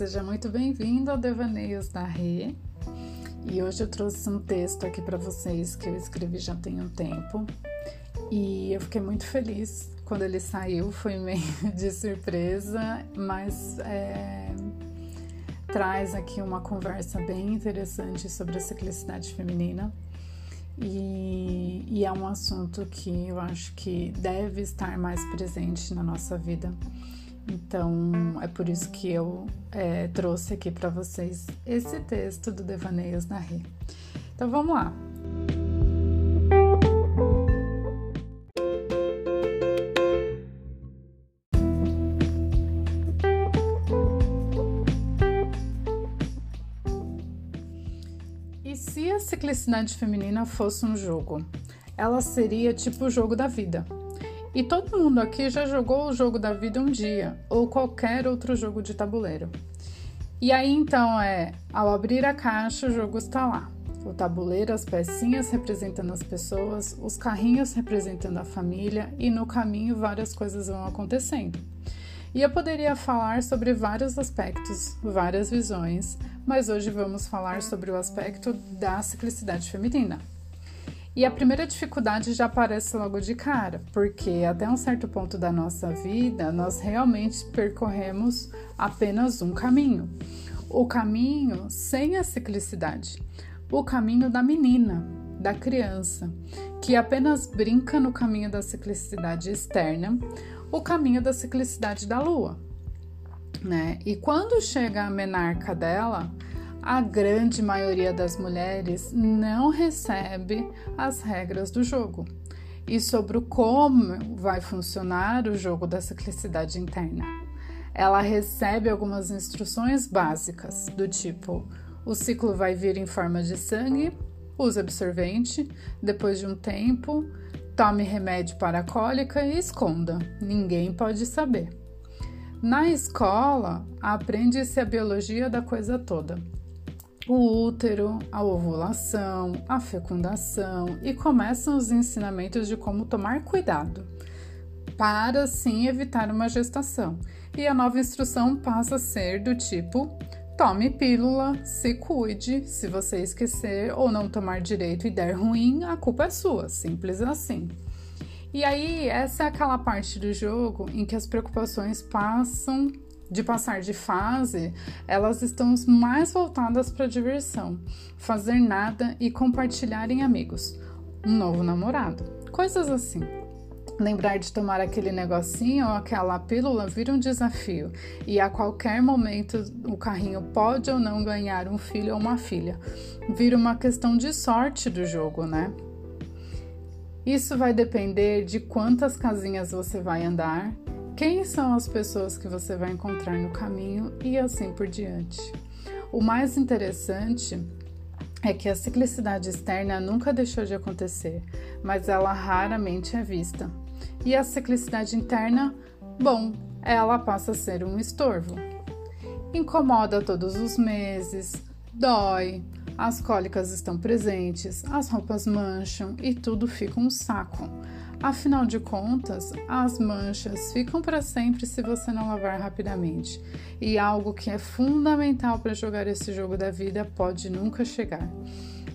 seja muito bem-vindo ao Devaneios da Rê. E hoje eu trouxe um texto aqui para vocês que eu escrevi já tem um tempo. E eu fiquei muito feliz quando ele saiu, foi meio de surpresa, mas é, traz aqui uma conversa bem interessante sobre a ciclicidade feminina. E, e, é um assunto que eu acho que deve estar mais presente na nossa vida. Então é por isso que eu é, trouxe aqui para vocês esse texto do Devaneios na Rê. Então vamos lá. E se a ciclicidade feminina fosse um jogo? Ela seria tipo o jogo da vida. E todo mundo aqui já jogou o jogo da vida um dia, ou qualquer outro jogo de tabuleiro. E aí então é, ao abrir a caixa, o jogo está lá. O tabuleiro, as pecinhas representando as pessoas, os carrinhos representando a família, e no caminho várias coisas vão acontecendo. E eu poderia falar sobre vários aspectos, várias visões, mas hoje vamos falar sobre o aspecto da ciclicidade feminina. E a primeira dificuldade já aparece logo de cara, porque até um certo ponto da nossa vida nós realmente percorremos apenas um caminho. O caminho sem a ciclicidade, o caminho da menina, da criança, que apenas brinca no caminho da ciclicidade externa, o caminho da ciclicidade da lua. Né? E quando chega a menarca dela, a grande maioria das mulheres não recebe as regras do jogo e sobre como vai funcionar o jogo da ciclicidade interna. Ela recebe algumas instruções básicas, do tipo: o ciclo vai vir em forma de sangue, use absorvente, depois de um tempo, Tome remédio para a cólica e esconda, ninguém pode saber. Na escola, aprende-se a biologia da coisa toda. O útero, a ovulação, a fecundação e começam os ensinamentos de como tomar cuidado para assim evitar uma gestação. E a nova instrução passa a ser do tipo: Tome pílula, se cuide. Se você esquecer ou não tomar direito e der ruim, a culpa é sua. Simples assim. E aí, essa é aquela parte do jogo em que as preocupações passam de passar de fase, elas estão mais voltadas para diversão, fazer nada e compartilhar em amigos, um novo namorado, coisas assim. Lembrar de tomar aquele negocinho ou aquela pílula vira um desafio, e a qualquer momento o carrinho pode ou não ganhar um filho ou uma filha. Vira uma questão de sorte do jogo, né? Isso vai depender de quantas casinhas você vai andar, quem são as pessoas que você vai encontrar no caminho e assim por diante. O mais interessante é que a ciclicidade externa nunca deixou de acontecer, mas ela raramente é vista. E a ciclicidade interna, bom, ela passa a ser um estorvo. Incomoda todos os meses, dói, as cólicas estão presentes, as roupas mancham e tudo fica um saco. Afinal de contas, as manchas ficam para sempre se você não lavar rapidamente. E algo que é fundamental para jogar esse jogo da vida pode nunca chegar.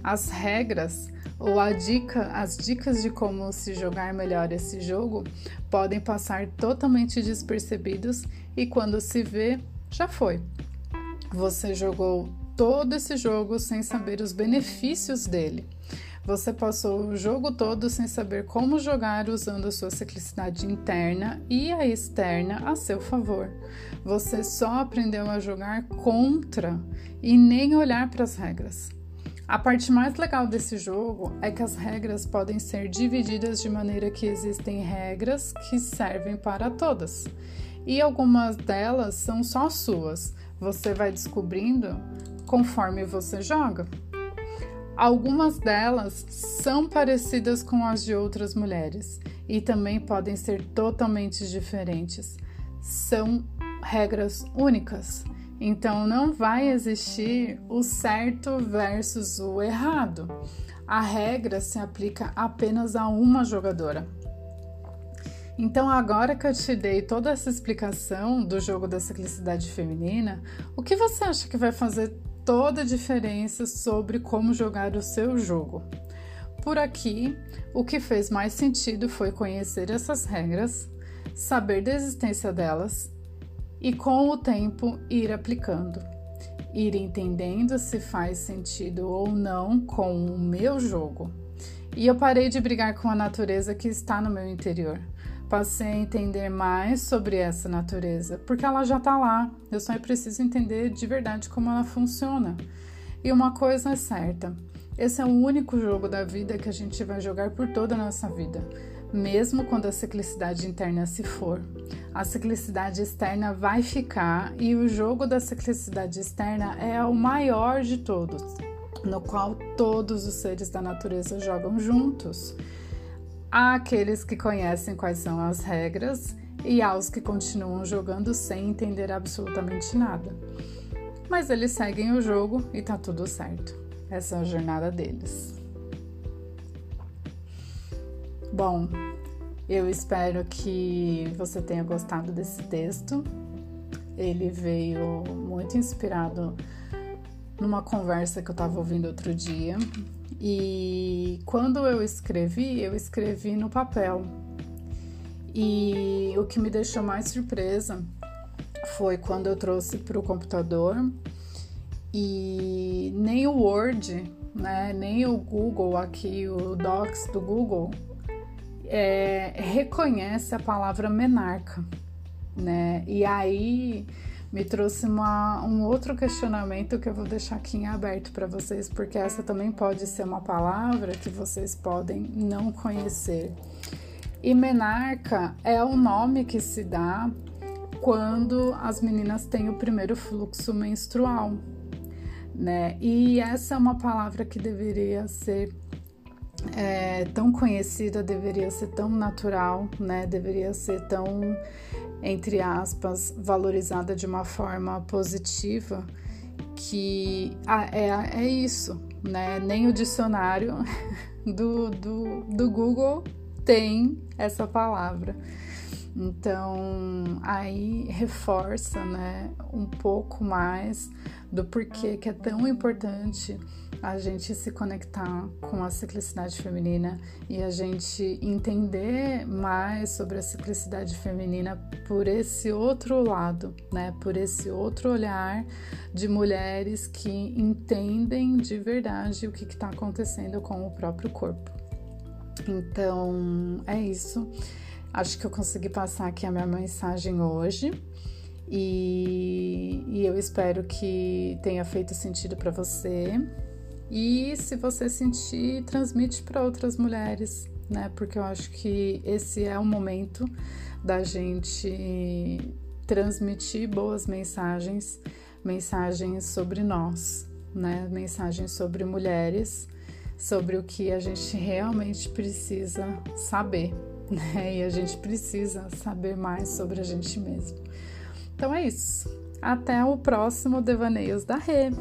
As regras ou a dica, as dicas de como se jogar melhor esse jogo podem passar totalmente despercebidos e quando se vê, já foi. Você jogou todo esse jogo sem saber os benefícios dele. Você passou o jogo todo sem saber como jogar usando a sua ciclicidade interna e a externa a seu favor. Você só aprendeu a jogar contra e nem olhar para as regras. A parte mais legal desse jogo é que as regras podem ser divididas de maneira que existem regras que servem para todas. E algumas delas são só suas. Você vai descobrindo conforme você joga. Algumas delas são parecidas com as de outras mulheres e também podem ser totalmente diferentes. São regras únicas então não vai existir o certo versus o errado. A regra se aplica apenas a uma jogadora. Então, agora que eu te dei toda essa explicação do jogo da ciclicidade feminina, o que você acha que vai fazer toda a diferença sobre como jogar o seu jogo? Por aqui, o que fez mais sentido foi conhecer essas regras, saber da existência delas e, com o tempo, ir aplicando, ir entendendo se faz sentido ou não com o meu jogo. E eu parei de brigar com a natureza que está no meu interior passei a entender mais sobre essa natureza, porque ela já está lá. Eu só preciso entender de verdade como ela funciona. E uma coisa é certa: esse é o único jogo da vida que a gente vai jogar por toda a nossa vida, mesmo quando a ciclicidade interna se for. A ciclicidade externa vai ficar e o jogo da ciclicidade externa é o maior de todos, no qual todos os seres da natureza jogam juntos. Há aqueles que conhecem quais são as regras e há os que continuam jogando sem entender absolutamente nada. Mas eles seguem o jogo e tá tudo certo. Essa é a jornada deles. Bom, eu espero que você tenha gostado desse texto. Ele veio muito inspirado numa conversa que eu estava ouvindo outro dia e quando eu escrevi, eu escrevi no papel. E o que me deixou mais surpresa foi quando eu trouxe para o computador e nem o Word, né, nem o Google aqui, o Docs do Google, é, reconhece a palavra menarca, né? E aí me trouxe uma, um outro questionamento que eu vou deixar aqui em aberto para vocês, porque essa também pode ser uma palavra que vocês podem não conhecer. E menarca é o nome que se dá quando as meninas têm o primeiro fluxo menstrual, né? E essa é uma palavra que deveria ser é, tão conhecida, deveria ser tão natural, né? Deveria ser tão entre aspas, valorizada de uma forma positiva, que ah, é, é isso, né? Nem o dicionário do, do, do Google tem essa palavra. Então, aí reforça, né, um pouco mais do porquê que é tão importante a gente se conectar com a ciclicidade feminina e a gente entender mais sobre a ciclicidade feminina por esse outro lado, né? Por esse outro olhar de mulheres que entendem de verdade o que está acontecendo com o próprio corpo. Então, é isso. Acho que eu consegui passar aqui a minha mensagem hoje. E, e eu espero que tenha feito sentido para você. E se você sentir, transmite para outras mulheres, né? Porque eu acho que esse é o momento da gente transmitir boas mensagens, mensagens sobre nós, né? Mensagens sobre mulheres, sobre o que a gente realmente precisa saber, né? E a gente precisa saber mais sobre a gente mesmo. Então é isso. Até o próximo Devaneios da Rê.